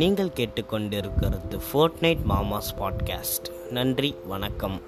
நீங்கள் கேட்டுக்கொண்டிருக்கிறது fortnight mamas podcast நன்றி வணக்கம்.